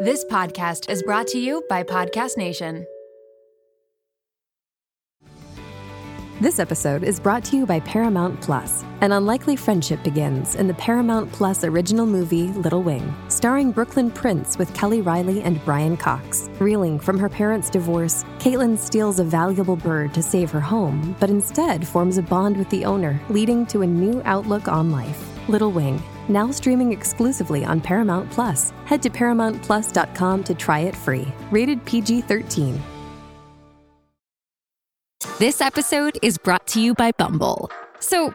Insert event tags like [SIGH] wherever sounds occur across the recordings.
This podcast is brought to you by Podcast Nation. This episode is brought to you by Paramount Plus. An unlikely friendship begins in the Paramount Plus original movie Little Wing, starring Brooklyn Prince with Kelly Reilly and Brian Cox. Reeling from her parents' divorce, Caitlin steals a valuable bird to save her home, but instead forms a bond with the owner, leading to a new outlook on life. Little Wing, now streaming exclusively on Paramount Plus. Head to ParamountPlus.com to try it free. Rated PG 13. This episode is brought to you by Bumble. So,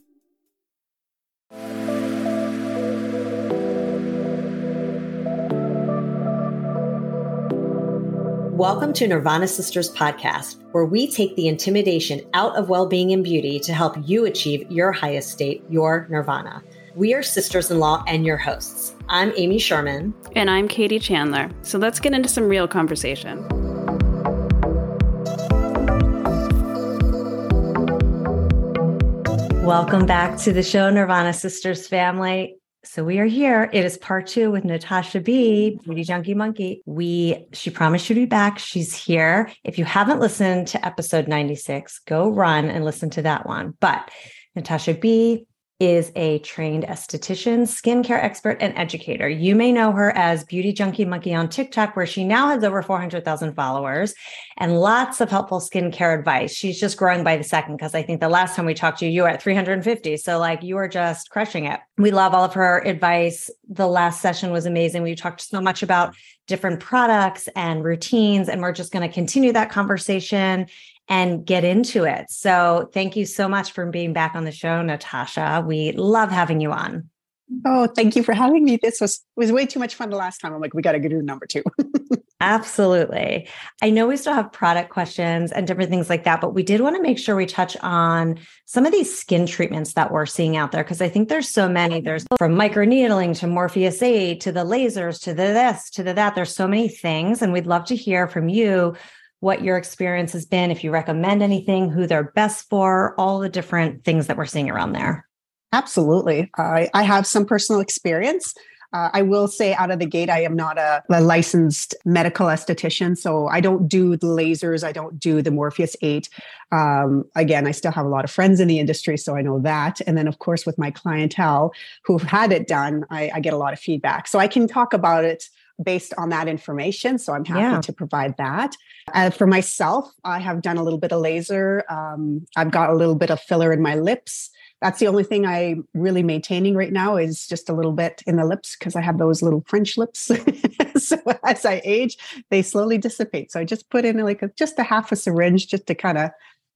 Welcome to Nirvana Sisters podcast, where we take the intimidation out of well being and beauty to help you achieve your highest state, your nirvana. We are sisters in law and your hosts. I'm Amy Sherman. And I'm Katie Chandler. So let's get into some real conversation. Welcome back to the show, Nirvana Sisters family. So we are here. It is part two with Natasha B, Beauty Junky Monkey. We she promised she'd be back. She's here. If you haven't listened to episode 96, go run and listen to that one. But Natasha B is a trained esthetician, skincare expert, and educator. You may know her as Beauty Junky Monkey on TikTok, where she now has over 400,000 followers and lots of helpful skincare advice. She's just growing by the second because I think the last time we talked to you, you were at 350. So, like, you are just crushing it. We love all of her advice. The last session was amazing. We talked so much about different products and routines, and we're just going to continue that conversation and get into it. So thank you so much for being back on the show, Natasha. We love having you on. Oh, thank you for having me. This was was way too much fun the last time. I'm like, we got to go do number two. [LAUGHS] Absolutely. I know we still have product questions and different things like that, but we did want to make sure we touch on some of these skin treatments that we're seeing out there because I think there's so many. There's from microneedling to Morpheus 8 to the lasers to the this to the that. There's so many things. And we'd love to hear from you what your experience has been, if you recommend anything, who they're best for, all the different things that we're seeing around there. Absolutely. I, I have some personal experience. Uh, I will say out of the gate, I am not a, a, licensed medical esthetician. So I don't do the lasers. I don't do the Morpheus 8. Um, again, I still have a lot of friends in the industry, so I know that. And then, of course, with my clientele who've had it done, I, I get a lot of feedback. So I can talk about it based on that information. So I'm happy yeah. to provide that. Uh, for myself, I have done a little bit of laser. Um, I've got a little bit of filler in my lips. That's the only thing I'm really maintaining right now is just a little bit in the lips because I have those little French lips. [LAUGHS] so as I age, they slowly dissipate. So I just put in like a, just a half a syringe just to kind of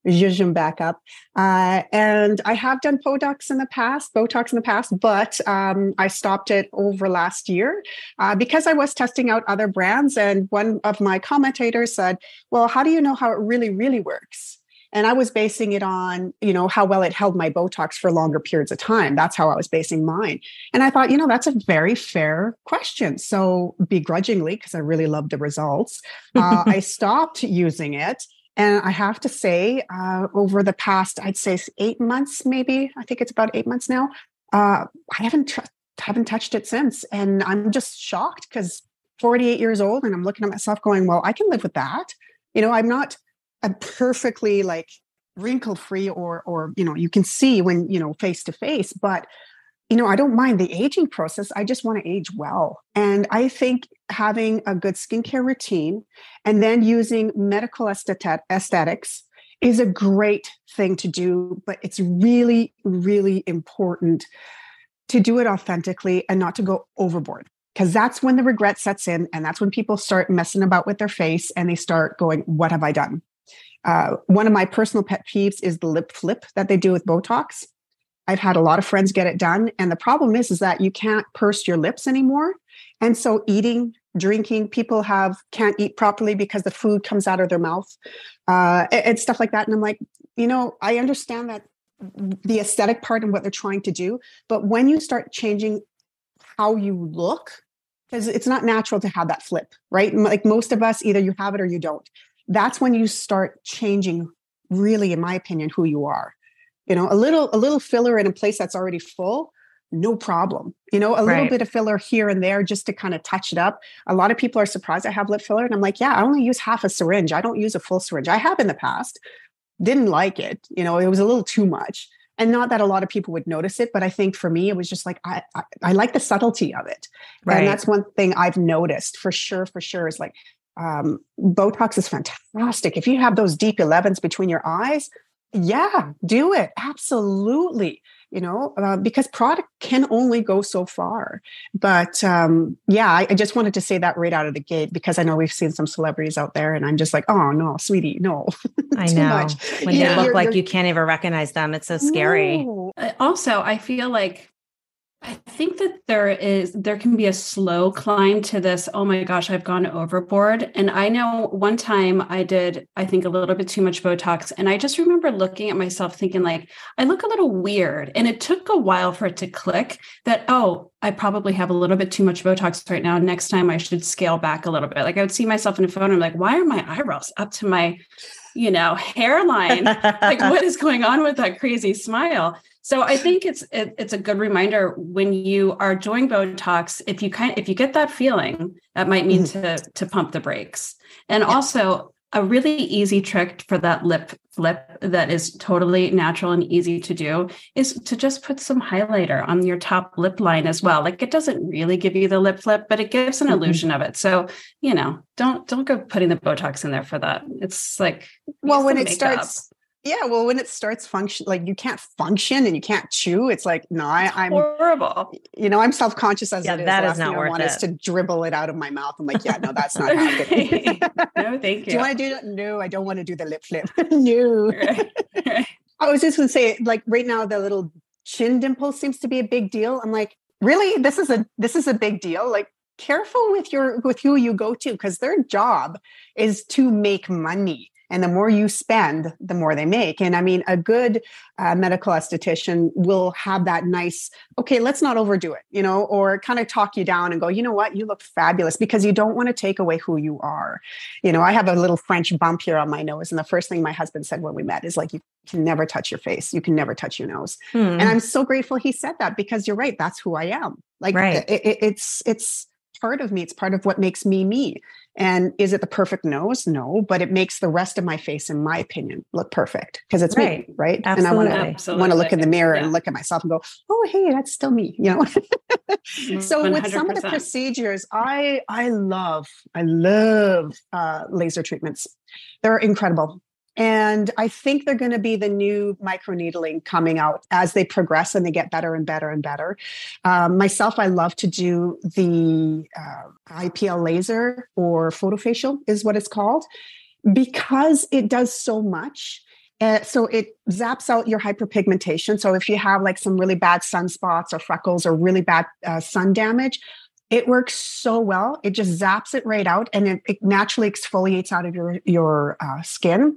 zhuzh them back up. Uh, and I have done Botox in the past, Botox in the past, but um, I stopped it over last year uh, because I was testing out other brands. And one of my commentators said, "Well, how do you know how it really, really works?" And I was basing it on, you know, how well it held my Botox for longer periods of time. That's how I was basing mine. And I thought, you know, that's a very fair question. So begrudgingly, because I really loved the results, uh, [LAUGHS] I stopped using it. And I have to say, uh, over the past, I'd say eight months, maybe I think it's about eight months now. Uh, I haven't tr- haven't touched it since, and I'm just shocked because 48 years old, and I'm looking at myself going, "Well, I can live with that." You know, I'm not a perfectly like wrinkle free, or or you know, you can see when you know face to face, but you know, I don't mind the aging process. I just want to age well. And I think having a good skincare routine and then using medical aesthetics is a great thing to do. But it's really, really important to do it authentically and not to go overboard. Because that's when the regret sets in. And that's when people start messing about with their face and they start going, What have I done? Uh, one of my personal pet peeves is the lip flip that they do with Botox I've had a lot of friends get it done. And the problem is, is that you can't purse your lips anymore. And so eating, drinking, people have can't eat properly because the food comes out of their mouth uh, and stuff like that. And I'm like, you know, I understand that the aesthetic part and what they're trying to do, but when you start changing how you look, because it's not natural to have that flip, right? Like most of us, either you have it or you don't. That's when you start changing, really, in my opinion, who you are. You know, a little a little filler in a place that's already full, no problem. You know, a little bit of filler here and there just to kind of touch it up. A lot of people are surprised I have lip filler, and I'm like, yeah, I only use half a syringe. I don't use a full syringe. I have in the past, didn't like it. You know, it was a little too much. And not that a lot of people would notice it, but I think for me, it was just like I I, I like the subtlety of it. Right. And that's one thing I've noticed for sure, for sure, is like um, Botox is fantastic. If you have those deep 11s between your eyes, yeah, do it. Absolutely. You know, uh, because product can only go so far. But um, yeah, I, I just wanted to say that right out of the gate because I know we've seen some celebrities out there and I'm just like, oh, no, sweetie, no. [LAUGHS] I know. much. When Yeah, they look you're- like you're- you can't even recognize them. It's so scary. No. Also i feel like i think that there is there can be a slow climb to this oh my gosh i've gone overboard. And i know one time i did i think a little bit too much botox and i just remember looking at myself thinking like i look a little weird. And it took a while for it to click that oh i probably have a little bit too much botox right now. Next time i should scale back a little bit. Like i would see myself in a photo and i'm like why are my eyebrows up to my you know hairline like what [LAUGHS] is going on with that crazy smile? So i think it's it, it's a good reminder when you are doing botox if you kind if you get that feeling that might mean mm-hmm. to to pump the brakes. And also a really easy trick for that lip flip that is totally natural and easy to do is to just put some highlighter on your top lip line as well like it doesn't really give you the lip flip but it gives an Mhm. illusion of it so you know don't don't go putting the botox in there for that it's like Well, when it makeup. starts, yeah, well, when it starts function, like you can't function and you can't chew. It's like, no, I, I'm, horrible you know, I'm self conscious as Yeah, it is. that is thing not I worth want is it. to dribble it out of my mouth. I'm like, yeah, no, that's not happening. [LAUGHS] no thank you. [LAUGHS] do you you want to do that? No, I don't want to do the lip flip. [LAUGHS] no. Right, right. I was just going to say, like right now, the little chin dimple seems to be a big deal. I'm like, really? This is a this is a big deal. Like, careful with your with who you go to because their job is to make money. And the more you spend, the more they make. And I mean, a good uh, medical esthetician will have that nice, okay, let's not overdo it, you know, or kind of talk you down and go, you know what, you look fabulous because you don't want to take away who you are. You know, I have a little French bump here on my nose. And the first thing my husband said when we met is like, you can never touch your face. You can never touch your nose. Hmm. And I'm so grateful he said that because you're right. That's who I am. Like Right. it, it- it's, it's part of me. It's part of what makes me me. And is it the perfect nose? No, but it makes the rest of my face, in my opinion, look perfect because it's Right. me, right? And I want to want to look in the mirror Yeah. and look at myself and go, "Oh, hey, that's still me," you know. so with some of the procedures, I I love I love uh, laser treatments. They're incredible. And I think they're going to be the new microneedling coming out as they progress and they get better and better and better. Um, myself, I love to do the uh, IPL laser or photofacial, is what it's called, because it does so much. Uh, so it zaps out your hyperpigmentation. So if you have like some really bad sunspots or freckles or really bad uh, sun damage, it works so well. It just zaps it right out, and it, it naturally exfoliates out of your your uh, skin.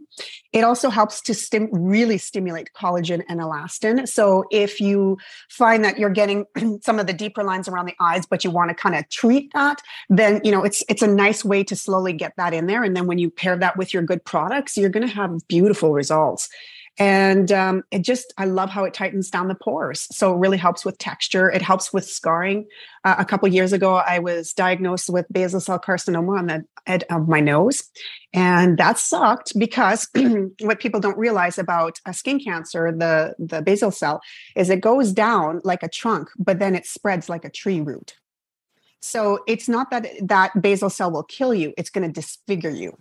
It also helps to stim- really stimulate collagen and elastin. So if you find that you're getting [CLEARS THROAT] some of the deeper lines around the eyes, but you want to kind of treat that, then you know it's it's a nice way to slowly get that in there. And then when you pair that with your good products, you're going to have beautiful results. And um, it just, I love how it tightens down the pores. So it really helps with texture. It helps with scarring. Uh, a couple years ago, I was diagnosed with basal cell carcinoma on the edge of my nose. And that sucked because [CLEARS THROAT] what people don't realize about a skin cancer, the, the basal cell, is it goes down like a trunk, but then it spreads like a tree root. So it's not that that basal cell will kill you, it's going to disfigure you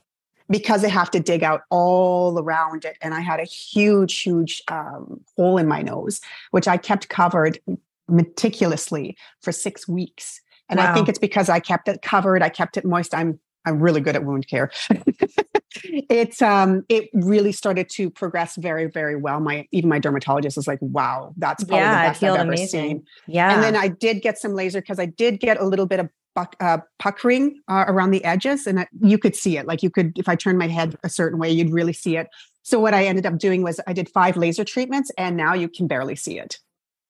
because they have to dig out all around it. And I had a huge, huge um, hole in my nose, which I kept covered meticulously for six weeks. And I think it's because I kept it covered, I kept it moist. I'm I'm really good at wound care. [LAUGHS] it's um it really started to progress very very well. My even my dermatologist was like, "Wow, that's probably yeah, the best I've ever amazing. seen." Yeah. And then I did get some laser because I did get a little bit of buck, uh, puckering uh, around the edges, and you could see it. Like you could, if I turned my head a certain way, you'd really see it. So what I ended up doing was I did five laser treatments, and now you can barely see it.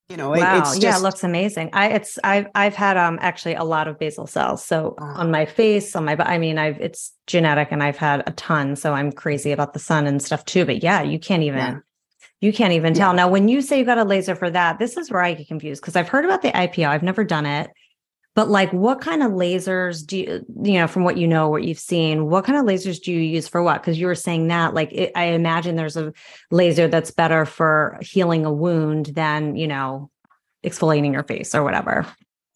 You know, wow, it's just, yeah, it looks amazing. I it's I've I've had um actually a lot of basal cells. So on my face, on my I mean, I've it's genetic, and I've had a ton. So I'm crazy about the sun and stuff too. But yeah, you can't even. Yeah. You can't even tell. Yeah. Now, when you say you got a laser for that, this is where I get confused because I've heard about the IPL. I've never done it. But like what kind of lasers do you, you know, from what you know, what you've seen, what kind of lasers do you use for what? Because you were saying that, like, it, I imagine there's a laser that's better for healing a wound than, you know, exfoliating your face or whatever.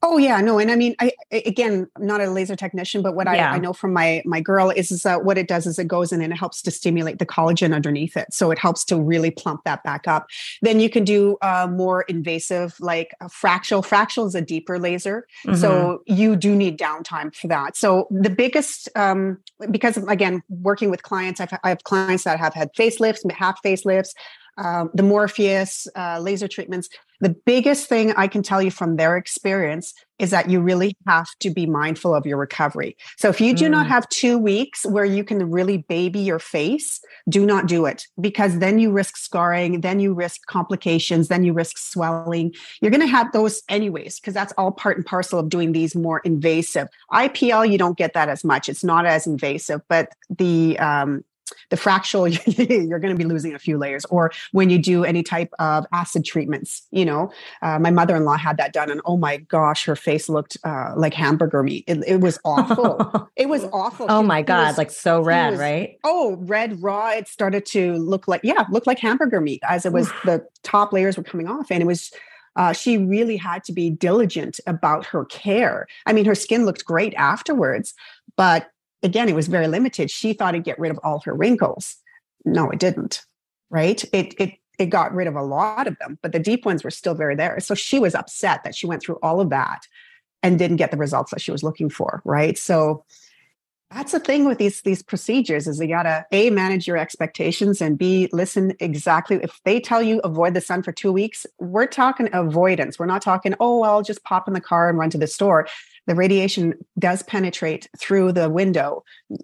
Oh yeah, no, and I mean, I again, I'm not a laser technician, but what yeah. I, I, know from my my girl is, is that what it does is it goes in and it helps to stimulate the collagen underneath it, so it helps to really plump that back up. Then you can do uh, more invasive, like a fractional. Fractal is a deeper laser, mm-hmm. so you do need downtime for that. So the biggest, um, because again, working with clients, I've, I have clients that have had facelifts, half facelifts, um, the Morpheus uh, laser treatments. The biggest thing I can tell you from their experience is that you really have to be mindful of your recovery. So if you do mm. not have two weeks where you can really baby your face, do not do it because then you risk scarring, then you risk complications, then you risk swelling. You're going to have those anyways because that's all part and parcel of doing these more invasive. IPL, you don't get that as much. It's not as invasive, but the um, the fractal, [LAUGHS] you're going to be losing a few layers. Or when you do any type of acid treatments, you know, uh, my mother in law had that done, and oh my gosh, her face looked uh, like hamburger meat. It, it was awful. [LAUGHS] it was awful. Oh my god, was, like so red, was, right? Oh, red raw. It started to look like yeah, look like hamburger meat as it was. the top layers were coming off, and it was uh, she really had to be diligent about her care. I mean, her skin looked great afterwards, but again, it was very limited. She thought it'd get rid of all her wrinkles. No, it didn't. Right? It it it got rid of a lot of them, but the deep ones were still very there. So she was upset that she went through all of that and didn't get the results that she was looking for. Right. So that's the thing with these these procedures is you gotta a manage your expectations and b listen exactly if they tell you avoid the sun for two weeks we're talking avoidance we're not talking oh i'll just pop in the car and run to the store the radiation does penetrate through the window,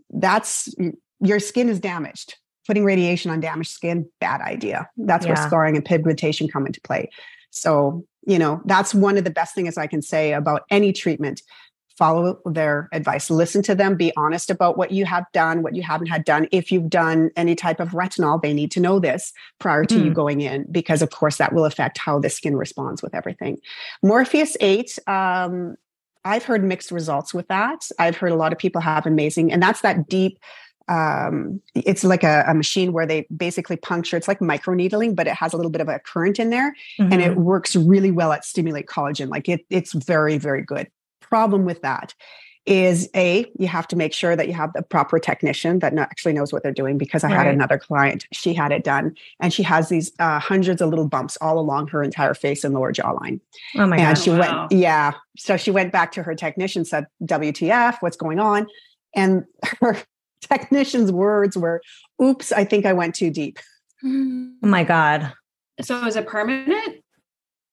that's your skin is damaged. Putting radiation on damaged skin, bad idea. That's yeah. where scarring and pigmentation come into play. So, you know, that's one of the best things I can say about any treatment. Follow their advice, listen to them, be honest about what you have done, what you haven't had done. If you've done any type of retinol, they need to know this prior to mm. you hmm. going in, because of course that will affect how the skin responds with everything. Morpheus 8, um, I've heard mixed results with that. I've heard a lot of people have amazing, and that's that deep. Um, it's like a, a, machine where they basically puncture. It's like microneedling, but it has a little bit of a current in there, mm-hmm. and it mm-hmm. works really well at stimulate collagen. Like it, it's very, very good. Problem with that is a you have to make sure that you have the proper technician that actually knows what they're doing because i right. had another client she had it done and she has these uh, hundreds of little bumps all along her entire face and lower jawline oh my and God. she wow. went yeah so she went back to her technician said wtf what's going on and [LAUGHS] her technician's words were oops i think i went too deep oh my god so is it permanent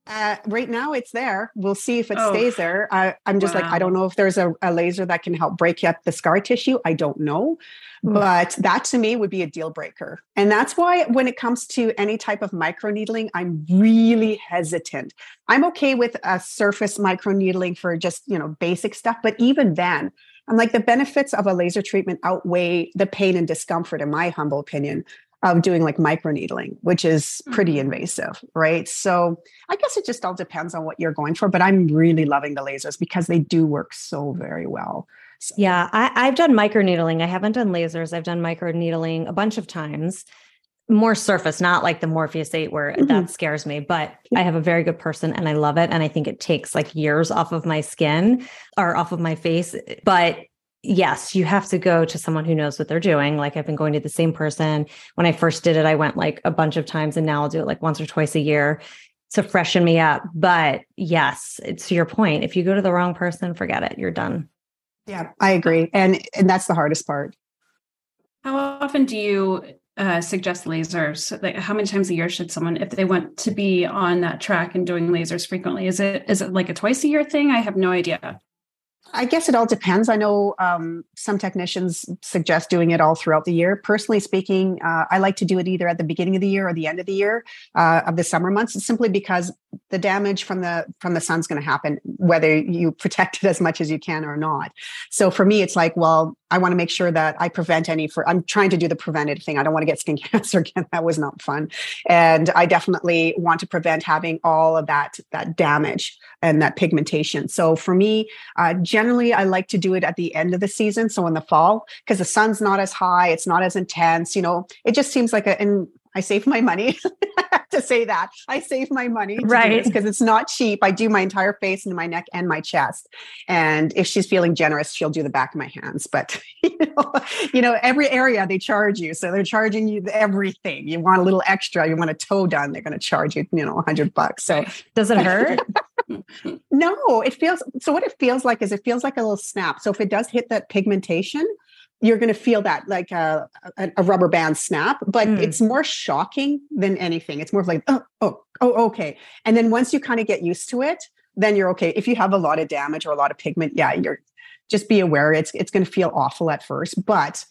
uh, right now, it's there. We'll see if it oh, stays there. I, am just wow. like, I don't know if there's a, a, laser that can help break up the scar tissue. I don't know. But that to me would be a deal breaker. And that's why when it comes to any type of microneedling, I'm really hesitant. I'm okay with a surface microneedling for just, you know, basic stuff. But even then, I'm like, the benefits of a laser treatment outweigh the pain and discomfort, in my humble opinion of doing like microneedling, which is pretty mm-hmm. invasive, right? So I guess it just all depends on what you're going for. But I'm really loving the lasers because they do work so very well. So. Yeah, I, have done microneedling. I haven't done lasers. I've done microneedling a bunch of times. More surface, not like the Morpheus 8 where mm-hmm. that scares me, but I have a very good person and I love it. And I think it takes like years off of my skin or off of my face. But yes, you have to go to someone who knows what they're doing. Like I've been going to the same person. When I first did it, I went like a bunch of times and now I'll do it like once or twice a year to freshen me up. But yes, it's to your point. If you go to the wrong person, forget it. You're done. Yeah, I agree. And and that's the hardest part. How often do you uh, suggest lasers? Like how many times a year should someone, if they want to be on that track and doing lasers frequently, is it is it like a twice a year thing? I have no idea. I guess it all depends. I know um, some technicians suggest doing it all throughout the year. Personally speaking, uh, I like to do it either at the beginning of the year or the end of the year uh, of the summer months, simply because the damage from the from the sun's going to happen whether you protect it as much as you can or not. So for me, it's like, well, I want to make sure that I prevent any for. I'm trying to do the preventative thing. I don't want to get skin [LAUGHS] cancer again. That was not fun, and I definitely want to prevent having all of that that damage and that pigmentation. So for me, uh, generally, I like to do it at the end of the season, so in the fall, because the sun's not as high, it's not as intense. You know, it just seems like a. And I save my money. [LAUGHS] to say that I save my money, right? Because it's not cheap. I do my entire face and my neck and my chest. And if she's feeling generous, she'll do the back of my hands. But [LAUGHS] you know, you know, every area they charge you, so they're charging you everything. You want a little extra, you want a toe done, they're going to charge you, you know, a hundred bucks. So [LAUGHS] does it hurt? no, it feels. So what it feels like is it feels like a little snap. So if it does hit that pigmentation, you're going to feel that like a, a, a, rubber band snap, but mm. it's more shocking than anything. It's more of like, oh, oh, oh, okay. And then once you kind of get used to it, then you're okay. If you have a lot of damage or a lot of pigment, yeah, you're just be aware it's it's going to feel awful at first, but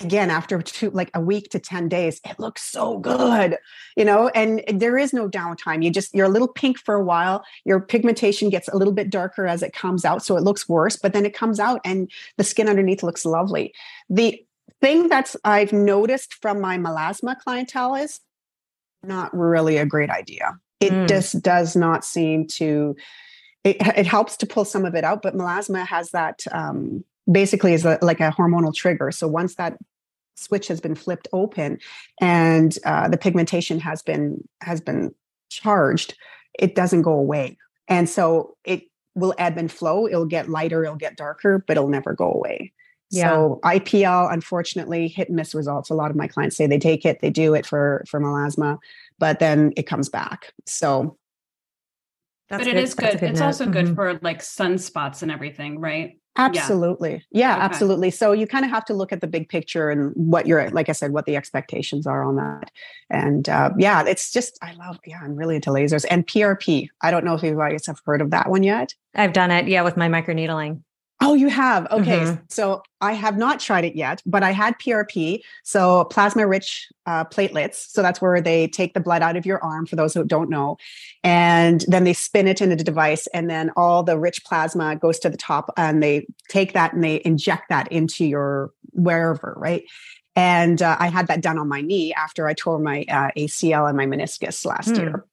again after two like a week to 10 days it looks so good you know and there is no downtime. You just you're a little pink for a while your pigmentation gets a little bit darker as it comes out so it looks worse but then it comes out and the skin underneath looks lovely. The thing that's i've noticed from my melasma clientele is not really a great idea. It mm. just does not seem to it, it helps to pull some of it out but melasma has that um, basically is a, like a hormonal trigger. So once that switch has been flipped open and uh, the pigmentation has been has been charged, it doesn't go away. And so it will ebb and flow. It'll get lighter, it'll get darker, but it'll never go away. Yeah. So IPL, unfortunately, hit and miss results. A lot of my clients say they take it, they do it for for melasma, but then it comes back. So that's but it good. is good. good it's note. also mm-hmm. good for like sunspots and everything, right? Absolutely. Yeah, yeah okay. absolutely. So you kind of have to look at the big picture and what you're, like I said, what the expectations are on that. And uh, yeah, it's just, I love, yeah, I'm really into lasers and PRP. I don't know if you guys have heard of that one yet. I've done it. Yeah, with my microneedling. Oh, you have? Okay. Mm-hmm. So I have not tried it yet, but I had PRP. So plasma rich uh, platelets. So that's where they take the blood out of your arm, for those who don't know. And then they spin it into the device. And then all the rich plasma goes to the top and they take that and they inject that into your wherever, right? And uh, I had that done on my knee after I tore my uh, ACL and my meniscus last hmm. year.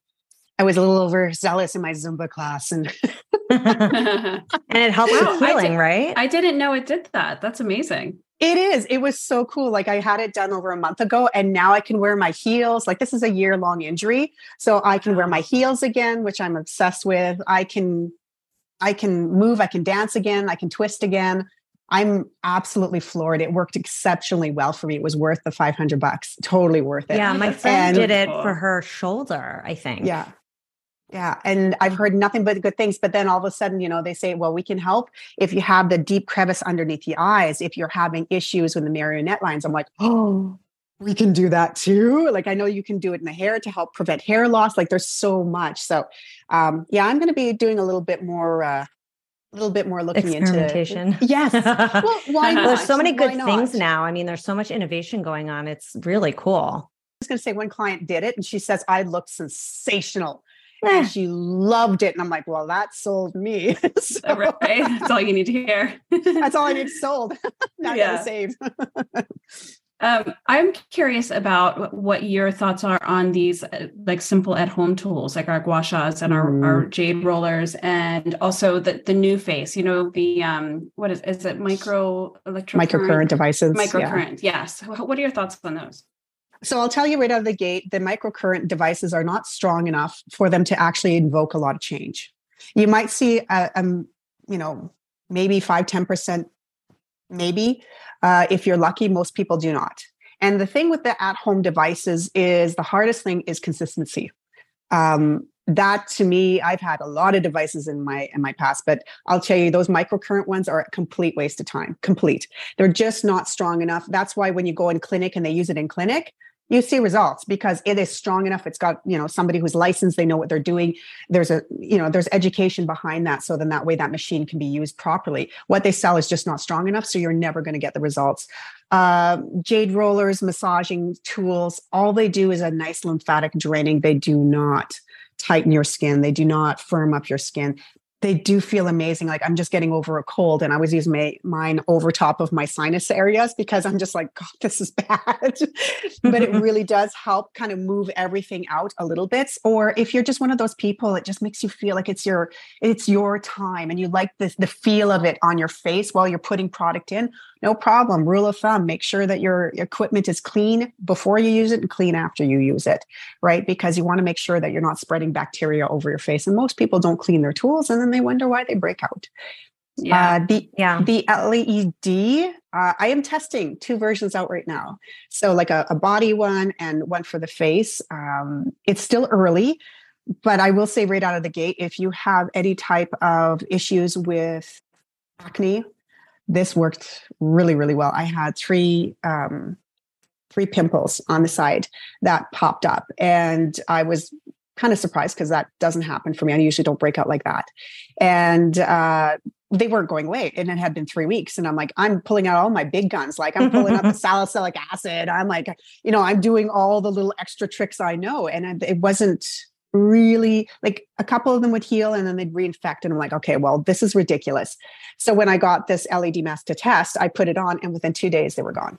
I was a little overzealous in my Zumba class and [LAUGHS] [LAUGHS] and it helps wow, with healing, I right? I didn't know it did that. That's amazing. It is. It was so cool. Like I had it done over a month ago and now I can wear my heels. Like this is a year long injury. So I can wear my heels again, which I'm obsessed with. I can I can move, I can dance again, I can twist again. I'm absolutely floored. It worked exceptionally well for me. It was worth the 500 bucks. Totally worth it. Yeah, my friend and, did it for her shoulder, I think. Yeah. Yeah. And I've heard nothing but good things. But then all of a sudden, you know, they say, well, we can help if you have the deep crevice underneath the eyes, if you're having issues with the marionette lines. I'm like, oh, we can do that too. Like I know you can do it in the hair to help prevent hair loss. Like there's so much. So um, yeah, I'm going to be doing a little bit more uh, a little bit more looking experimentation. into [LAUGHS] yes. well, why not? There's so many good things now. I mean, there's so much innovation going on. It's really cool. I was going to say one client did it and she says I look sensational and she loved it. And I'm like, well, that sold me. [LAUGHS] so, right. That's all you need to hear. that's all I need [LAUGHS] sold. [LAUGHS] now yeah. I gotta save. Um, I'm curious about what your thoughts are on these uh, like simple at home tools like our gua shas and our, mm. our jade rollers and also the the NuFace. you know, the um what is is it micro electric microcurrent devices. Microcurrent, yeah. yes. What are your thoughts on those? So I'll tell you right out of the gate, the microcurrent devices are not strong enough for them to actually invoke a lot of change. You might see, a, um, you know, maybe five, 10%, maybe. Uh, if you're lucky, most people do not. And the thing with the at home devices is the hardest thing is consistency. Um, that to me i've had a lot of devices in my in my past but i'll tell you those microcurrent ones are a complete waste of time complete they're just not strong enough that's why when you go in clinic and they use it in clinic you see results because it is strong enough. It's got you know somebody who's licensed they know what they're doing. There's a you know there's education behind that so then that way that machine can be used properly. What they sell is just not strong enough so you're never going to get the results. Uh, jade rollers massaging tools all they do is a nice lymphatic draining. They do not tighten your skin. They do not firm up your skin they do feel amazing. Like I'm just getting over a cold, and I was using my, mine over top of my sinus areas because I'm just like, God, this is [LAUGHS] bad. but it [LAUGHS] really does help kind of move everything out a little bit. Or if you're just one of those people, it just makes you feel like it's your it's your time, and you like the the feel of it on your face while you're putting product in no problem. Rule of thumb, make sure that your equipment is clean before you use it and clean after you use it, right? Because you want to make sure that you're not spreading bacteria over your face. And most people don't clean their tools and then they wonder why they break out. Yeah. Uh, the yeah. the LED, uh, I am testing two versions out right now. So like a, a body one and one for the face. Um, it's still early, but I will say right out of the gate, if you have any type of issues with acne this worked really, really well. I had three um, three pimples on the side that popped up, and I was kind of surprised because that doesn't happen for me. I usually don't break out like that, and uh, they weren't going away. And it had been three weeks, and I'm like, I'm pulling out all my big guns. Like I'm pulling out the [LAUGHS] salicylic acid. I'm like, you know, I'm doing all the little extra tricks I know, and it wasn't really like a couple of them would heal and then they'd reinfect and i'm like okay well this is ridiculous so when i got this led mask to test i put it on and within two days they were gone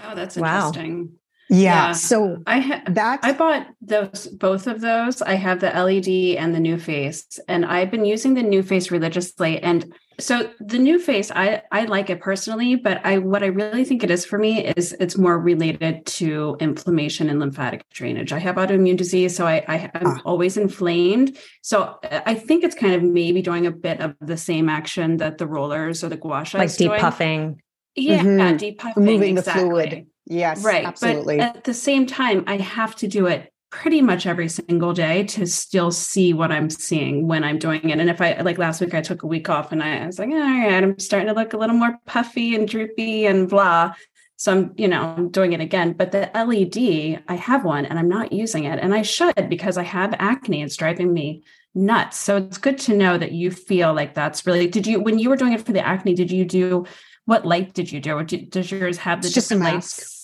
oh that's interesting wow. Yeah. yeah. So I ha- that I bought those both of those. I have the LED and the NuFace and I've been using the NuFace religiously. And so the NuFace, I I like it personally, but I what I really think it is for me is it's more related to inflammation and lymphatic drainage. I have autoimmune disease, so I, I am ah. always inflamed. So I think it's kind of maybe doing a bit of the same action that the rollers or the gua sha like deep doing. puffing. Yeah, mm-hmm. deep puffing, moving exactly. the fluid. Yes, right. Absolutely. But at the same time, I have to do it pretty much every single day to still see what I'm seeing when I'm doing it. And if I like last week, I took a week off and I, I was like, all right, I'm starting to look a little more puffy and droopy and blah. So I'm, you know, I'm doing it again. But the LED, I have one and I'm not using it. And I should because I have acne. It's driving me nuts. So it's good to know that you feel like that's really did you when you were doing it for the acne, did you do what light did you do? Or does yours have the it's just a mask?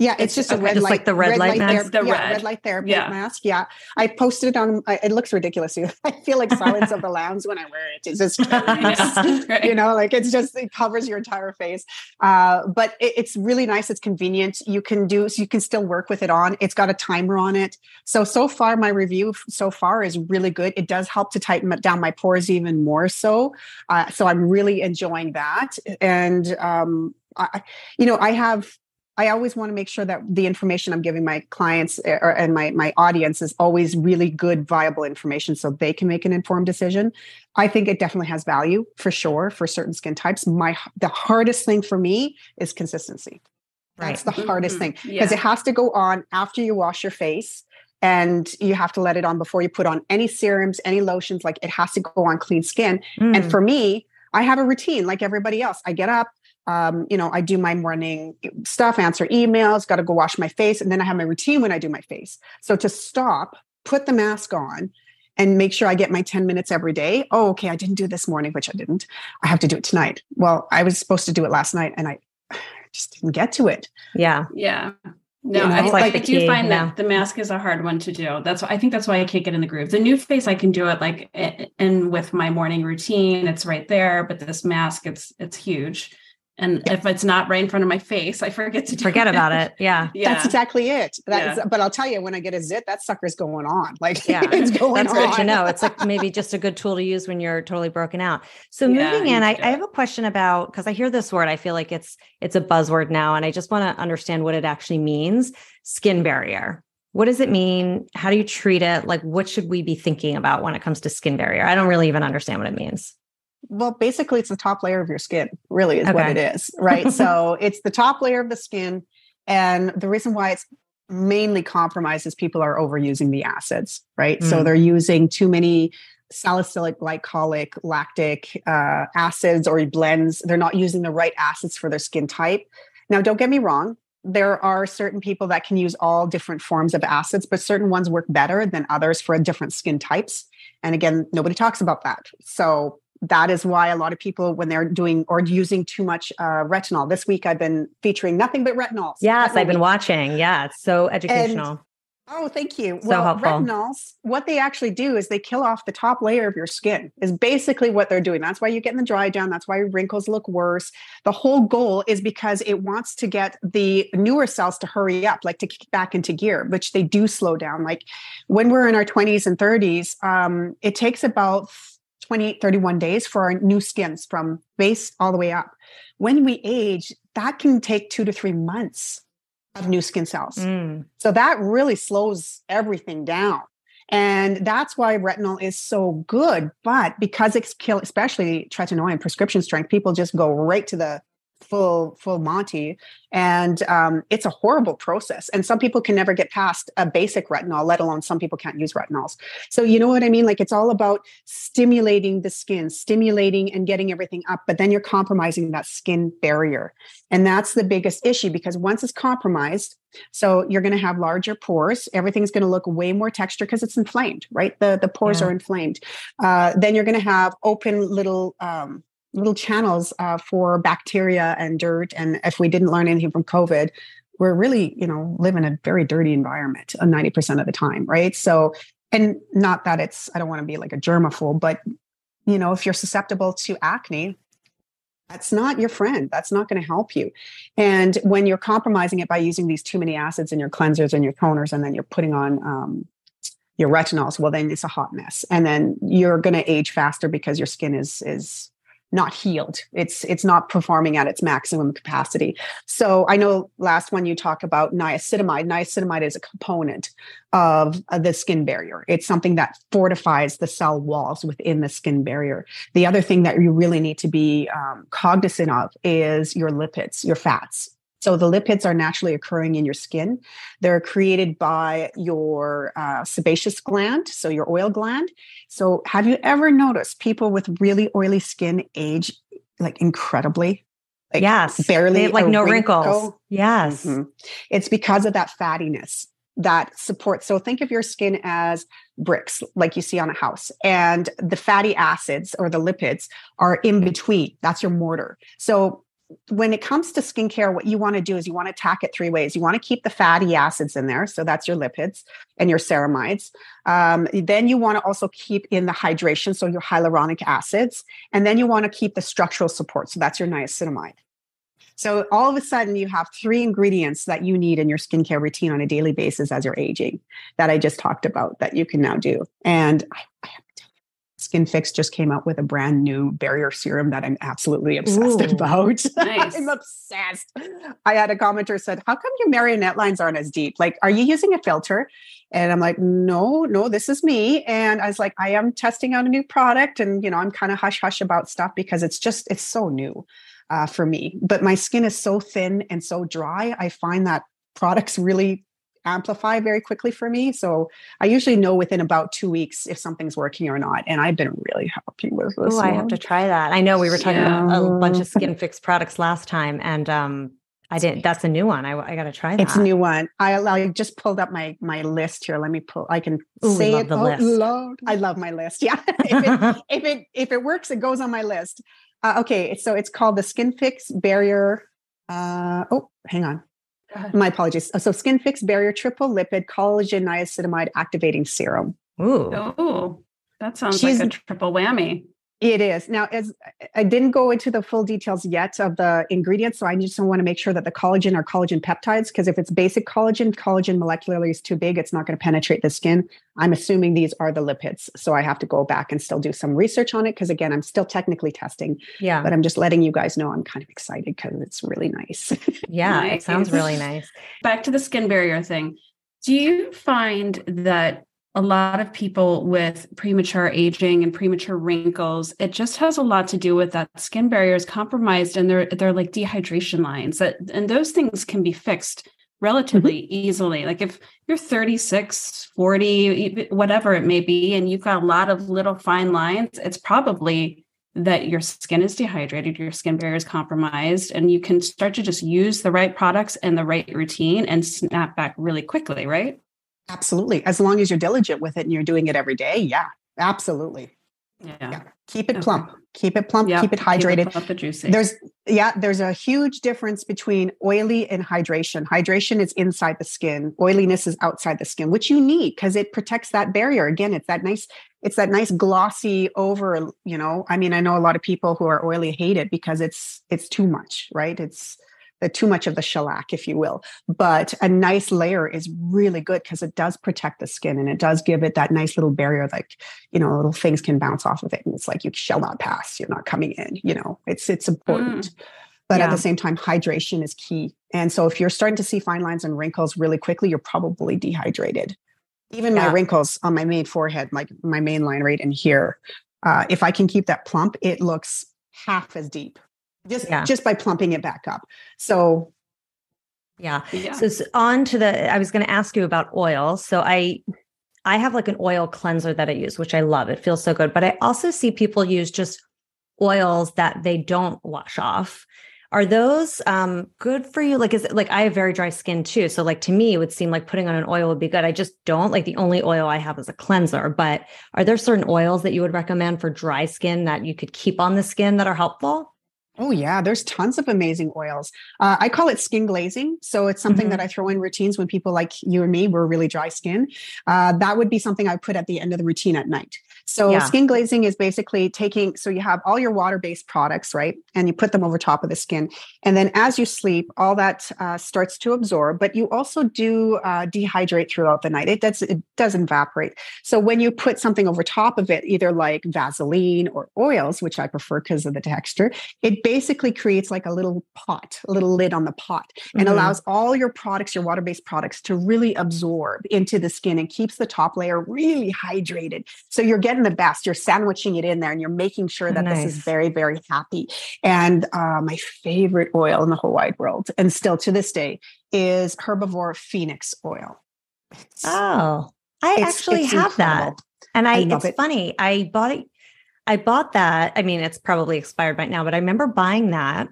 Lights? Yeah, it's, it's just okay, a red just light, like the red, red light, light mask. The yeah, red. red light therapy yeah. mask. Yeah, I posted it on. It looks ridiculous. [LAUGHS] I feel like Silence of the Lambs when I wear it. It's just, [LAUGHS] yeah, you know, like it's just it covers your entire face. Uh, but it, it's really nice. It's convenient. You can do so. You can still work with it on. It's got a timer on it. So so far, my review so far is really good. It does help to tighten down my pores even more. So, uh, so I'm really enjoying that. And um, I, you know, I have I always want to make sure that the information I'm giving my clients eh, or, and my my audience is always really good, viable information, so they can make an informed decision. I think it definitely has value for sure for certain skin types. My the hardest thing for me is consistency. That's the hardest mm-hmm. thing because yeah. it has to go on after you wash your face and you have to let it on before you put on any serums, any lotions. Like it has to go on clean skin. Mm. And for me, I have a routine like everybody else. I get up, um, you know, I do my morning stuff, answer emails, got to go wash my face, and then I have my routine when I do my face. So to stop, put the mask on, and make sure I get my 10 minutes every day. Oh, okay, I didn't do this morning, which I didn't. I have to do it tonight. Well, I was supposed to do it last night and I [SIGHS] just didn't get to it. Yeah. Yeah. No, you know, I, like, I do find yeah. that the mask is a hard one to do. That's why I think that's why I can't get in the groove. The NuFace I can do it like and with my morning routine, it's right there. But this mask, it's it's huge. And yeah. if it's not right in front of my face, I forget to forget it. about it. Yeah. [LAUGHS] yeah. That's exactly it. That yeah. is, but I'll tell you, when I get a zit, that sucker's going on. Like, [LAUGHS] yeah, it's going That's on. good to know. It's like [LAUGHS] maybe just a good tool to use when you're totally broken out. So moving in, I, I have a question about because I hear this word, I feel like it's it's a buzzword now, and I just want to understand what it actually means. Skin barrier. What does it mean? How do you treat it? Like, what should we be thinking about when it comes to skin barrier? I don't really even understand what it means. Well, basically, it's the top layer of your skin, really, is okay. what it is, right? [LAUGHS] so it's the top layer of the skin. And the reason why it's mainly compromised is people are overusing the acids, right? Mm. So they're using too many salicylic, glycolic, lactic uh, acids or blends. They're not using the right acids for their skin type. Now, don't get me wrong. there are certain people that can use all different forms of acids, but certain ones work better than others for different skin types. And again, nobody talks about that. So that is why a lot of people, when they're doing or using too much uh, retinol, this week I've been featuring nothing but retinols. Yes, I've been watching. Yeah, it's so educational. And Oh, thank you. So well, helpful. retinols, what they actually do is they kill off the top layer of your skin, is basically what they're doing. That's why you're getting the dry down. That's why wrinkles look worse. The whole goal is because it wants to get the newer cells to hurry up, like to kick back into gear, which they do slow down. Like when we're in our 20s and 30s, um, it takes about 28, 31 days for our new skins from base all the way up. When we age, that can take two to three months of new skin cells. Mm. So that really slows everything down. And that's why retinol is so good. But because it's kill, especially tretinoin prescription strength, people just go right to the full full monty and um, it's a horrible process and some people can never get past a basic retinol let alone some people can't use retinols. So you know what i mean? Like it's all about stimulating the skin stimulating and getting everything up but then you're compromising that skin barrier and that's the biggest issue because once it's compromised so you're going to have larger pores everything's going to look way more texture because it's inflamed right? The the pores Yeah. are inflamed. Uh, then you're going to have open little um, little channels uh, for bacteria and dirt. And if we didn't learn anything from COVID, we're really, you know, live in a very dirty environment uh, 90% of the time, right? So, and not that it's, I don't want to be like a germaphobe, but, you know, if you're susceptible to acne, that's not your friend. That's not going to help you. And when you're compromising it by using these too many acids in your cleansers and your toners, and then you're putting on um, your retinols, well, then it's a hot mess. And then you're going to age faster because your skin is is not healed. It's it's not performing at its maximum capacity. So I know last one you talk about niacinamide. Niacinamide is a component of uh, the skin barrier. It's something that fortifies the cell walls within the skin barrier. The other thing that you really need to be um, cognizant of is your lipids, your fats. So the lipids are naturally occurring in your skin. They're created by your uh, sebaceous gland, so your oil gland. So have you ever noticed people with really oily skin age like incredibly? Like yes. barely like no wrinkle? wrinkles. Yes. Mhm. It's because of that fattiness that supports. So think of your skin as bricks, like you see on a house, and the fatty acids or the lipids are in between. That's your mortar. So when it comes to skincare, what you want to do is you want to attack it three ways. You want to keep the fatty acids in there. So that's your lipids and your ceramides. Um, then you want to also keep in the hydration. So your hyaluronic acids. And then you want to keep the structural support. So that's your niacinamide. So all of a sudden, you have three ingredients that you need in your skincare routine on a daily basis as you're aging that I just talked about that you can now do. And I, I have to tell you, SkinFix just came out with a brand new barrier serum that I'm absolutely obsessed Ooh. about. [LAUGHS] Nice. I'm obsessed. I had a commenter said, "How come your marionette lines aren't as deep? Like, are you using a filter?" And I'm like, "No, no, this is me." And I was like, "I am testing out a new product, and you know, I'm kind of hush hush about stuff because it's just it's so new." uh, for me. But my skin is so thin and so dry. I find that products really amplify very quickly for me. So I usually know within about two weeks if something's working or not. And I've been really happy with this. Oh, I have to try that. I know we were talking about a bunch of Yeah. SkinFix products last time, and um, I didn't. That's a new one. I, I got to try that. It's a new one. I, I just pulled up my my list here. Let me pull. I can Ooh, say it the out list. loud. I love my list. [LAUGHS] Yeah. if, it, [LAUGHS] if it if it works, it goes on my list. Uh, okay, so it's called the SkinFix Barrier. Uh, oh, hang on. Go ahead. My apologies. So SkinFix Barrier Triple Lipid Collagen Niacinamide Activating Serum. Ooh. Oh, that sounds She's- like a triple whammy. It is. Now, as I didn't go into the full details yet of the ingredients, so I just want to make sure that the collagen are collagen peptides, because if it's basic collagen, collagen molecularly is too big, it's not going to penetrate the skin. I'm assuming these are the lipids. So I have to go back and still do some research on it, because again, I'm still technically testing, Yeah. but I'm just letting you guys know I'm kind of excited because it's really nice. [LAUGHS] Yeah. It sounds really nice. Back to the skin barrier thing. Do you find that a lot of people with premature aging and premature wrinkles, it just has a lot to do with that skin barrier is compromised and they're they're like dehydration lines that and those things can be fixed mm-hmm. relatively easily. Like if you're 36, 40, whatever it may be, and you've got a lot of little fine lines, it's probably that your skin is dehydrated, your skin barrier is compromised, and you can start to just use the right products and the right routine and snap back really quickly, right? Absolutely. As long as you're diligent with it and you're doing it every day. Yeah, absolutely. Yeah. yeah. Keep it okay. plump. Keep it plump. Yep. Keep it hydrated. Keep it juicy. There's yeah, there's a huge difference between oily and hydration. Hydration is inside the skin. Oiliness is outside the skin, which you need because it protects that barrier. Again, it's that nice, it's that nice glossy over, you know. I mean, I know a lot of people who are oily hate it because it's it's too much, right? It's too much of the shellac, if you will. But a nice layer is really good because it does protect the skin and it does give it that nice little barrier, like, you know, little things can bounce off of it. And it's like you shall not pass. You're not coming in, you know, it's it's important. Mm. But yeah. at the same time, hydration is key. And so if you're starting to see fine lines and wrinkles really quickly, you're probably dehydrated. Even yeah. my wrinkles on my main forehead, like my main line right in here, uh, if I can keep that plump, it looks half as deep just yeah. just by plumping it back up. So yeah. yeah. So, so on to the I was going to ask you about oil. So I I have like an oil cleanser that I use, which I love. It feels so good. But I also see people use just oils that they don't wash off. Are those um, good for you? Like, is it like I have very dry skin too. So, like, to me, it would seem like putting on an oil would be good. I just don't like the only oil I have is a cleanser. But are there certain oils that you would recommend for dry skin that you could keep on the skin that are helpful? Oh, yeah. There's tons of amazing oils. Uh, I call it skin glazing. So it's something mm-hmm. that I throw in routines when people like you and me were really dry skin. Uh, that would be something I put at the end of the routine at night. So yeah. skin glazing is basically taking, so you have all your water based products, right? And you put them over top of the skin. And then as you sleep, all that uh, starts to absorb, but you also do uh, dehydrate throughout the night. It does, it does evaporate. So when you put something over top of it, either like Vaseline or oils, which I prefer because of the texture, it basically creates like a little pot, a little lid on the pot and mm-hmm. allows all your products, your water based products to really absorb into the skin and keeps the top layer really hydrated. So you're getting the best. You're sandwiching it in there and you're making sure that nice. this is very, very happy. And uh, my favorite oil in the whole wide world, and still to this day, is herbivore phoenix oil. Oh, I it's, actually it's have incredible. that. And I, I it's it. funny. I bought it. I bought that. I mean, it's probably expired by now, but I remember buying that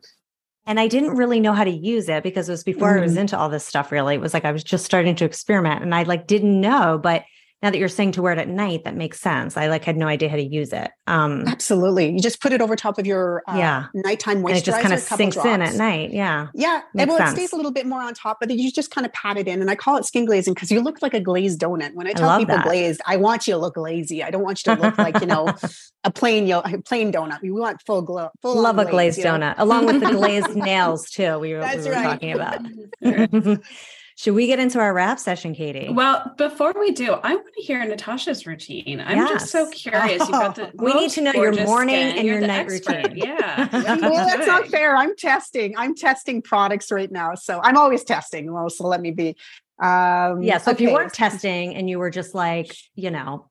and I didn't really know how to use it because it was before mm. I was mm. into all this stuff really. It was like I was just starting to experiment and I like didn't know, but now that you're saying to wear it at night, that makes sense. I like had no idea how to use it. Um, Absolutely. You just put it over top of your uh, yeah. nighttime moisturizer. And it just kind of sinks drops. in at night. Yeah. Yeah. Makes well, sense. it stays a little bit more on top, but you just kind of pat it in. And I call it skin glazing because you look like a glazed donut. When I tell I people that. glazed, I want you to look lazy. I don't want you to look like, you know, [LAUGHS] a plain yo- a plain donut. We want full glow. Full Love a glazed, donut, along with the glazed [LAUGHS] nails too. We were, we were right. talking about. [LAUGHS] Should we get into our wrap session, Katie? Well, before we do, I want to hear Natasha's routine. I'm yes. just so curious. You've got the [LAUGHS] we need to know your morning skin. and You're your night expert. routine. [LAUGHS] Yeah. [LAUGHS] well, that's not fair. I'm testing. I'm testing products right now. So I'm always testing. Well, so let me be. Um, yeah. So okay. if you weren't testing and you were just like, you know,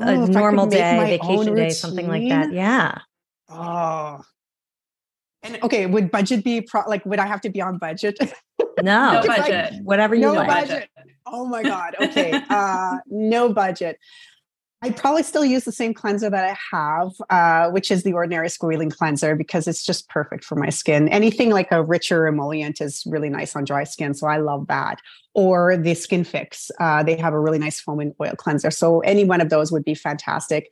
a oh, normal day, vacation day, something like that. Yeah. Oh, and okay, would budget be pro- like? Would I have to be on budget? [LAUGHS] No, no budget. Like, whatever you no like. budget. Oh my god. Okay, uh, no budget. I probably still use the same cleanser that I have, uh, which is the Ordinary Squalane Cleanser, because it's just perfect for my skin. Anything like a richer emollient is really nice on dry skin, so I love that. Or the SkinFix, uh, they have a really nice foam and oil cleanser. So any one of those would be fantastic.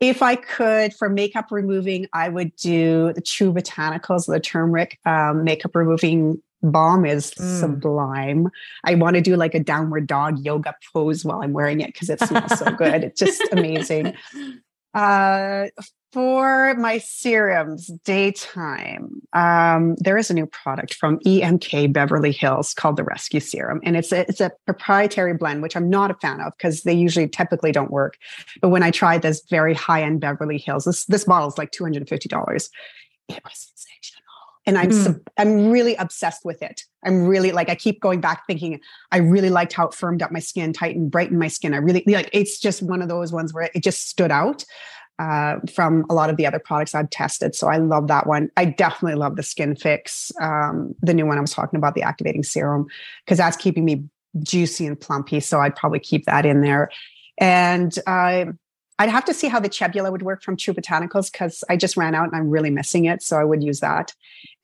If I could, for makeup removing, I would do the True Botanicals, the turmeric um, makeup removing balm is mm. sublime. I want to do like a downward dog yoga pose while I'm wearing it because it smells so good. It's just [LAUGHS] amazing. Uh, for my serums, daytime, um, there is a new product from EMK Beverly Hills called the Rescue Serum, and it's a, it's a proprietary blend, which I'm not a fan of because they usually typically don't work. But when I tried this very high end Beverly Hills, this this bottle is like two hundred and fifty dollars. It was and I'm mm. I'm really obsessed with it. I'm really like I keep going back thinking I really liked how it firmed up my skin, tightened, brightened my skin. I really like it's just one of those ones where it just stood out uh, from a lot of the other products I've tested. So I love that one. I definitely love the SkinFix, um, the new one I was talking about, the activating serum, because that's keeping me juicy and plumpy. So I'd probably keep that in there. And uh, I'd have to see how the Chebula would work from True Botanicals because I just ran out and I'm really missing it. So I would use that.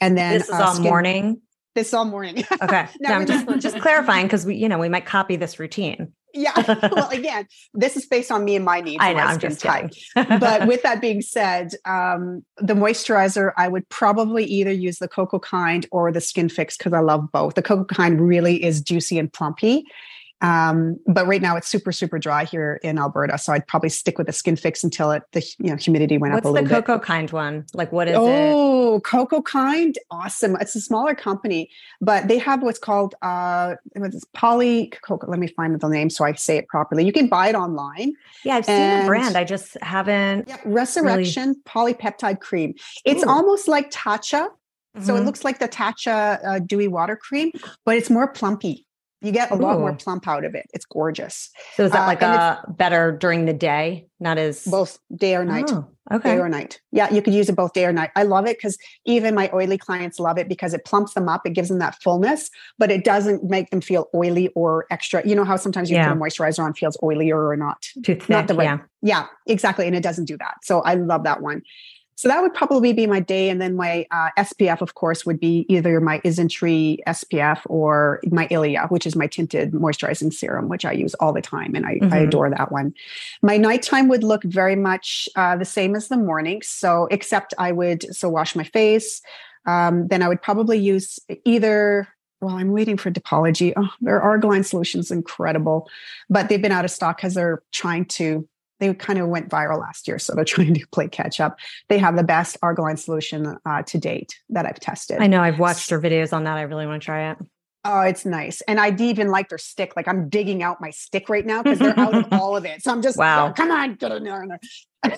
And then this is uh, all skin- morning. This is all morning. [LAUGHS] Okay. no, I'm just just clarifying because we, you know, we might copy this routine. Yeah. [LAUGHS] well, again, this is based on me and my needs. I know. I'm just type. [LAUGHS] but with that being said, um, the moisturizer, I would probably either use the Cocokind or the SkinFix because I love both. The Cocokind really is juicy and plumpy. Um, but right now it's super, super dry here in Alberta. So I'd probably stick with the SkinFix until it, the you know, humidity went What's up a little bit. What's the Cocokind one? Like what is oh, it? Oh, Cocokind. Awesome. It's a smaller company, but they have what's called, uh, it's poly cocoa. Let me find the name so I say it properly. You can buy it online. Yeah. I've seen the brand. I just haven't. Yeah, Resurrection really... polypeptide cream. It's Ooh. almost like Tatcha. Mm-hmm. So it mm-hmm. looks like the Tatcha uh, dewy water cream, but it's more plumpy. You get a Ooh. lot more plump out of it. It's gorgeous. So is that uh, like uh, a better during the day? Not as both day or night. Oh, okay. Day or night. Yeah, you could use it both day or night. I love it because even my oily clients love it because it plumps them up. It gives them that fullness, but it doesn't make them feel oily or extra. You know how sometimes you yeah. put a moisturizer on feels oilier or not. Too thick, not the right. Yeah. yeah, exactly. And it doesn't do that. So I love that one. So that would probably be my day. And then my uh, SPF, of course, would be either my Isntree SPF or my Ilia, which is my tinted moisturizing serum, which I use all the time. And I, mm-hmm. I adore that one. My nighttime would look very much uh, the same as the morning. So, except I would so wash my face. Um, then I would probably use either well, I'm waiting for Depology. Oh, their Argireline solution's incredible, but they've been out of stock because they're trying to they kind of went viral last year, so they're [LAUGHS] trying to play catch up. They have the best Argireline solution uh, to date that I've tested. I know I've watched their videos on that. I really want to try it. Oh, it's nice. And I even like their stick. Like I'm digging out my stick right now because they're out of [LAUGHS] all of it. So I'm just, wow. Oh, come on, get in there. [LAUGHS]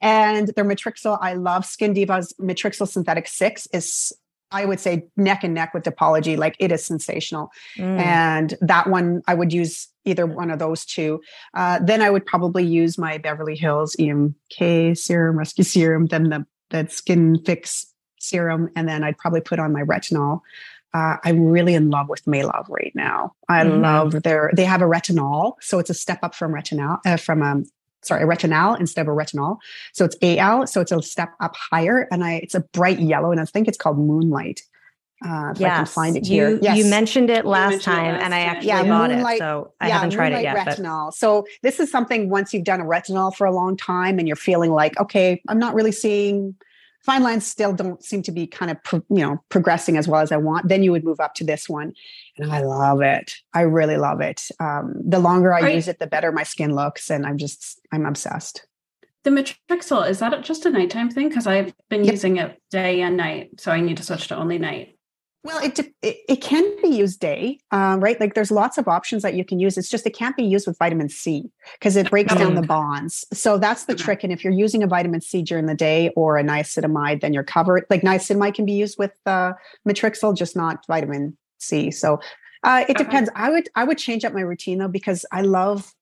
and their Matrixyl, I love Skin Diva's Matrixyl Synthetic 6 is I would say neck and neck with Depology. Like it is sensational. Mm. And that one, I would use either one of those two. Uh, then I would probably use my Beverly Hills EMK serum, rescue serum, then the, the SkinFix serum. And then I'd probably put on my retinol. Uh, I'm really in love with Maelove right now. I mm. love their, they have a retinal. So it's a step up from retinol, uh, from um, sorry, a retinal instead of a retinol. So it's AL, so it's a step up higher, and I it's a bright yellow, and I think it's called Moonlight. Uh, yes. I can find it you. Yes. You mentioned it last mentioned time, it last and I actually yeah, bought moonlight, it. So I yeah, haven't tried it yet. Retinol. But... So this is something once you've done a retinol for a long time, and you're feeling like, okay, I'm not really seeing fine lines still don't seem to be kind of pro, you know progressing as well as I want, then you would move up to this one, and I love it. I really love it. Um, the longer I right. use it, the better my skin looks, and I'm just I'm obsessed. The Matrixyl is that just a nighttime thing? Because I've been yep. using it day and night, so I need to switch to only night. Well, it, it, it can be used day, uh, right? Like there's lots of options that you can use. It's just it can't be used with vitamin C because it breaks down the bonds. So that's the trick. And if you're using a vitamin C during the day or a niacinamide, then you're covered. Like niacinamide can be used with uh, Matrixyl, just not vitamin C. So uh, it depends. I would I would change up my routine though because I love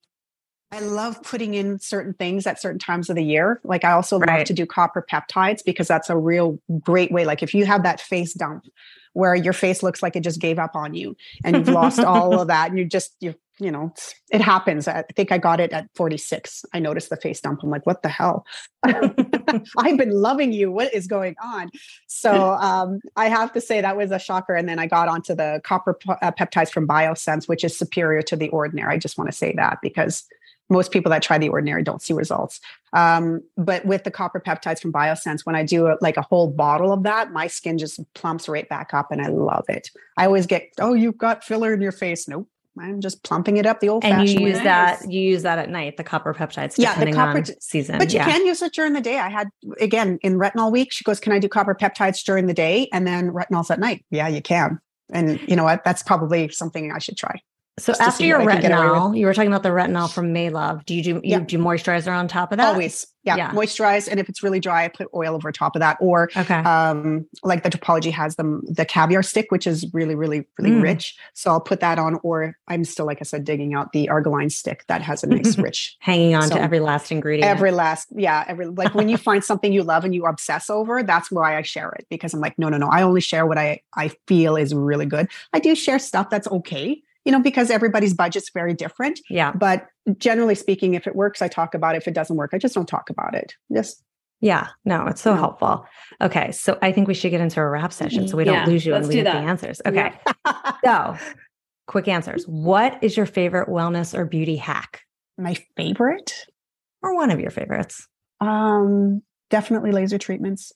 I love putting in certain things at certain times of the year. Like I also right. love to do copper peptides because that's a real great way. Like if you have that face dump where your face looks like it just gave up on you and you've lost [LAUGHS] all of that and you just you you know it happens. I think i got it at 46 i noticed the face dump. I'm like what the hell? [LAUGHS] [LAUGHS] I've been loving you. What is going on? So um, i have to say that was a shocker. And then i got onto the copper uh, peptides from Biossance which is superior to the ordinary. I just want to say that because most people that try the ordinary don't see results. Um, but with the copper peptides from Biossance, when I do a, like a whole bottle of that, my skin just plumps right back up and I love it. I always get, oh, you've got filler in your face. Nope. I'm just plumping it up the old and fashioned you use that you use that at night the copper peptides yeah the copper season but you yeah. can use it during the day I had again in retinol week she goes can I do copper peptides during the day and then retinols at night yeah you can and you know what that's probably something I should try so after your retinol, you were talking about the retinol from Maelove. Do you do you yeah. do moisturizer on top of that? Always. Yeah. yeah. Moisturize. And if it's really dry, I put oil over top of that. Or okay. um, like the Depology has them the caviar stick, which is really, really, really mm. rich. So I'll put that on, or I'm still, like I said, digging out the Argireline stick that has a [LAUGHS] nice rich hanging on so to every last ingredient. Every last, yeah. Every like when you [LAUGHS] find something you love and you obsess over, that's why I share it because I'm like, no, no, no. I only share what I I feel is really good. I do share stuff that's okay you know, because everybody's budget's very different. Yeah. But generally speaking, if it works, I talk about it. If it doesn't work, I just don't talk about it. Just Yeah. No, it's so No. helpful. Okay. So I think we should get into a wrap session so we Yeah, don't lose you and we get the answers. Okay. [LAUGHS] So quick answers. What is your favorite wellness or beauty hack? my favorite. Or one of your favorites? Um, definitely laser treatments.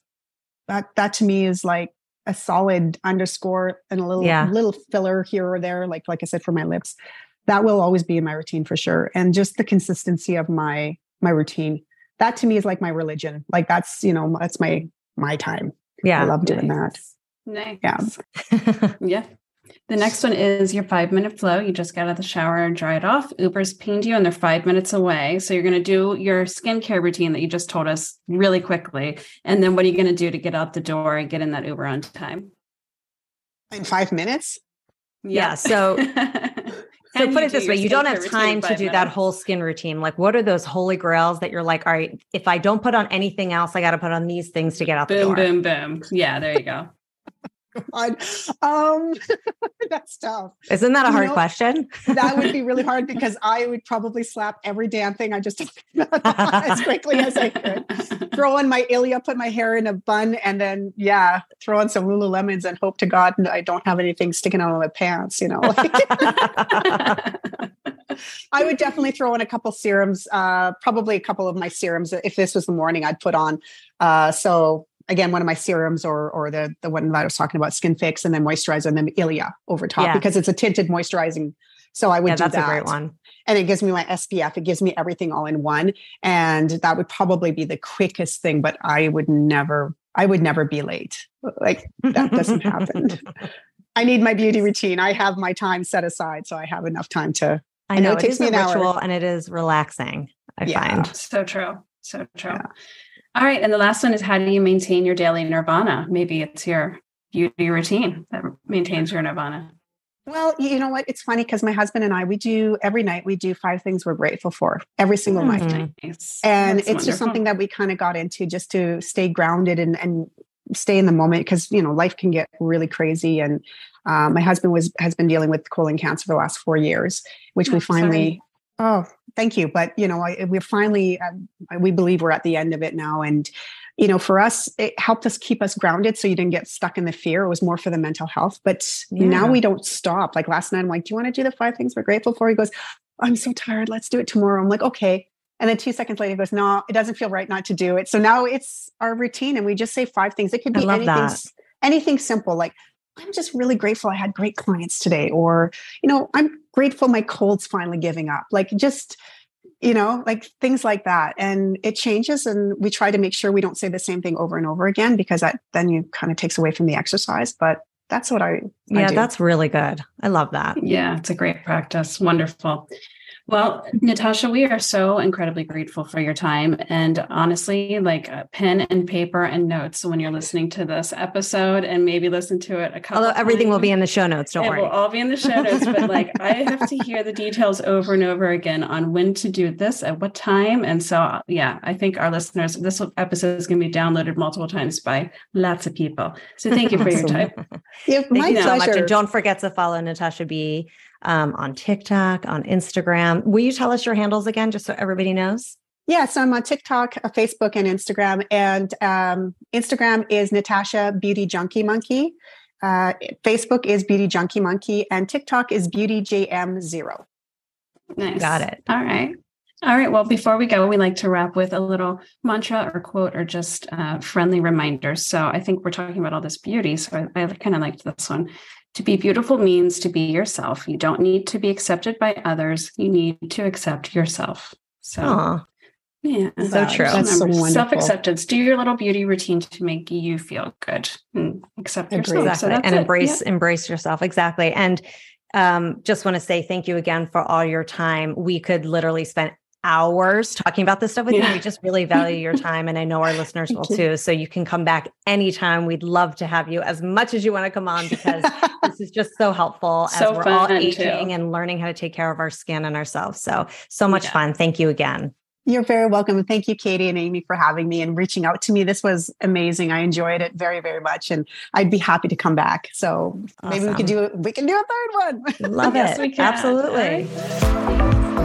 That that to me is like a solid underscore and a little Yeah. little filler here or there, like like I said for my lips. That will always be in my routine for sure. And just the consistency of my my routine. That to me is like my religion. Like that's, you know, that's my my time. Yeah. I love doing that. Nice. Yeah. Yeah. The next one is your five minute flow. You just got out of the shower and dry it off. Uber's pinged you and they're five minutes away. So you're going to do your skincare routine that you just told us really quickly. And then what are you going to do to get out the door and get in that Uber on time? In five minutes. Yeah, so- [LAUGHS] So And put it this way, you don't have time to five do that whole skin routine. Like what are those holy grails that you're like, all right, if I don't put on anything else, I got to put on these things to get out the boom, boom, boom. Yeah, there you go. God. Um [LAUGHS] that's tough. Isn't that a You hard know- question? that would be really hard [LAUGHS] because I would probably slap every damn thing I just [LAUGHS] as quickly as I could. Throw on my Ilia, put my hair in a bun, and then yeah, throw on some Lululemons and hope to God I don't have anything sticking out of my pants. You know, I would definitely throw in a couple serums, uh, probably a couple of my serums. If this was the morning, I'd put on. Uh, so again, one of my serums or or the the one that I was talking about, SkinFix, and then moisturizer, and then Ilia over top Yeah. because it's a tinted moisturizing. So I would yeah, do that's that a great one. and it gives me my SPF. It gives me everything all in one. And that would probably be the quickest thing, but I would never, I would never be late. Like that doesn't happen. [LAUGHS] I need my beauty routine. I have my time set aside. So I have enough time to, I I know know it it takes is me a an hour. and it is relaxing. I Yeah. find. so true. So true. Yeah. All right. And the last one is how do you maintain your daily nirvana? Maybe it's your beauty routine that maintains your nirvana. well, you know what? It's funny because my husband and I, we do every night, we do five things we're grateful for every single Mhm. night. Nice. and That's it's just something that we kind of got into just to stay grounded and, and stay in the moment because you know life can get really crazy and um, my husband was has been dealing with colon cancer for the last four years which we Oh, sorry. finally oh thank you but you know I, we're finally um, we believe we're at the end of it now and you know for us it helped us keep us grounded so you didn't get stuck in the fear it was more for the mental health but now we don't stop like last night i'm like do you want to do the five things we're grateful for he goes i'm so tired let's do it tomorrow i'm like okay and then two seconds later, he goes, No, it doesn't feel right not to do it. So now it's our routine and we just say five things. It could be anything, that. anything simple like, I'm just really grateful I had great clients today. Or, you know, I'm grateful my cold's finally giving up. Like just, you know, like things like that. And it changes. And we try to make sure we don't say the same thing over and over again because that then you kind of takes away from the exercise. But that's what I, I Yeah, do. that's really good. I love that. Yeah, it's a great practice. Wonderful. Well, Natasha, we are so incredibly grateful for your time. And honestly, like a pen and paper and notes when you're listening to this episode and maybe listen to it a couple Although everything will be in the show notes. Don't it worry. It will all be in the show notes, but like [LAUGHS] I have to hear the details over and over again on when to do this at what time. And so, uh, yeah, I think our listeners, this episode is going to be downloaded multiple times by lots of people. So thank you for your [LAUGHS] time. Yeah, Thank my you so much. And don't forget to follow Natasha B um, on TikTok, on Instagram. Will you tell us your handles again, just so everybody knows? Yeah, so I'm on TikTok, uh, Facebook, and Instagram. And um, Instagram is Natasha Beauty Junky Monkey. Uh, Facebook is Beauty Junky Monkey, and TikTok is Beauty JM Zero. Nice. Got it. All right. All right. Well, before we go, we like to wrap with a little mantra or quote or just uh, friendly reminders. So I think we're talking about all this beauty. So I, I kind of liked this one. To be beautiful means to be yourself. You don't need to be accepted by others. You need to accept yourself. So, Aw, yeah. So Wow, true. That's so wonderful. Self acceptance. Do your little beauty routine to make you feel good and accept yourself. exactly. So that's and it. embrace embrace yourself. Exactly. And um, just want to say thank you again for all your time. We could literally spend hours talking about this stuff with Yeah. you. We just really value your [LAUGHS] time. And I know our listeners will too. So you can come back anytime. We'd love to have you as much as you want to come on because [LAUGHS] this is just so helpful as So we're all aging too. and learning how to take care of our skin and ourselves. So, so much Yeah. fun. Thank you again. You're very welcome. Thank you, Katie and Amy, for having me and reaching out to me. This was amazing. I enjoyed it very, very much. And I'd be happy to come back. So awesome. maybe we could do we can do a third one. [LAUGHS] Love yes, it. Absolutely.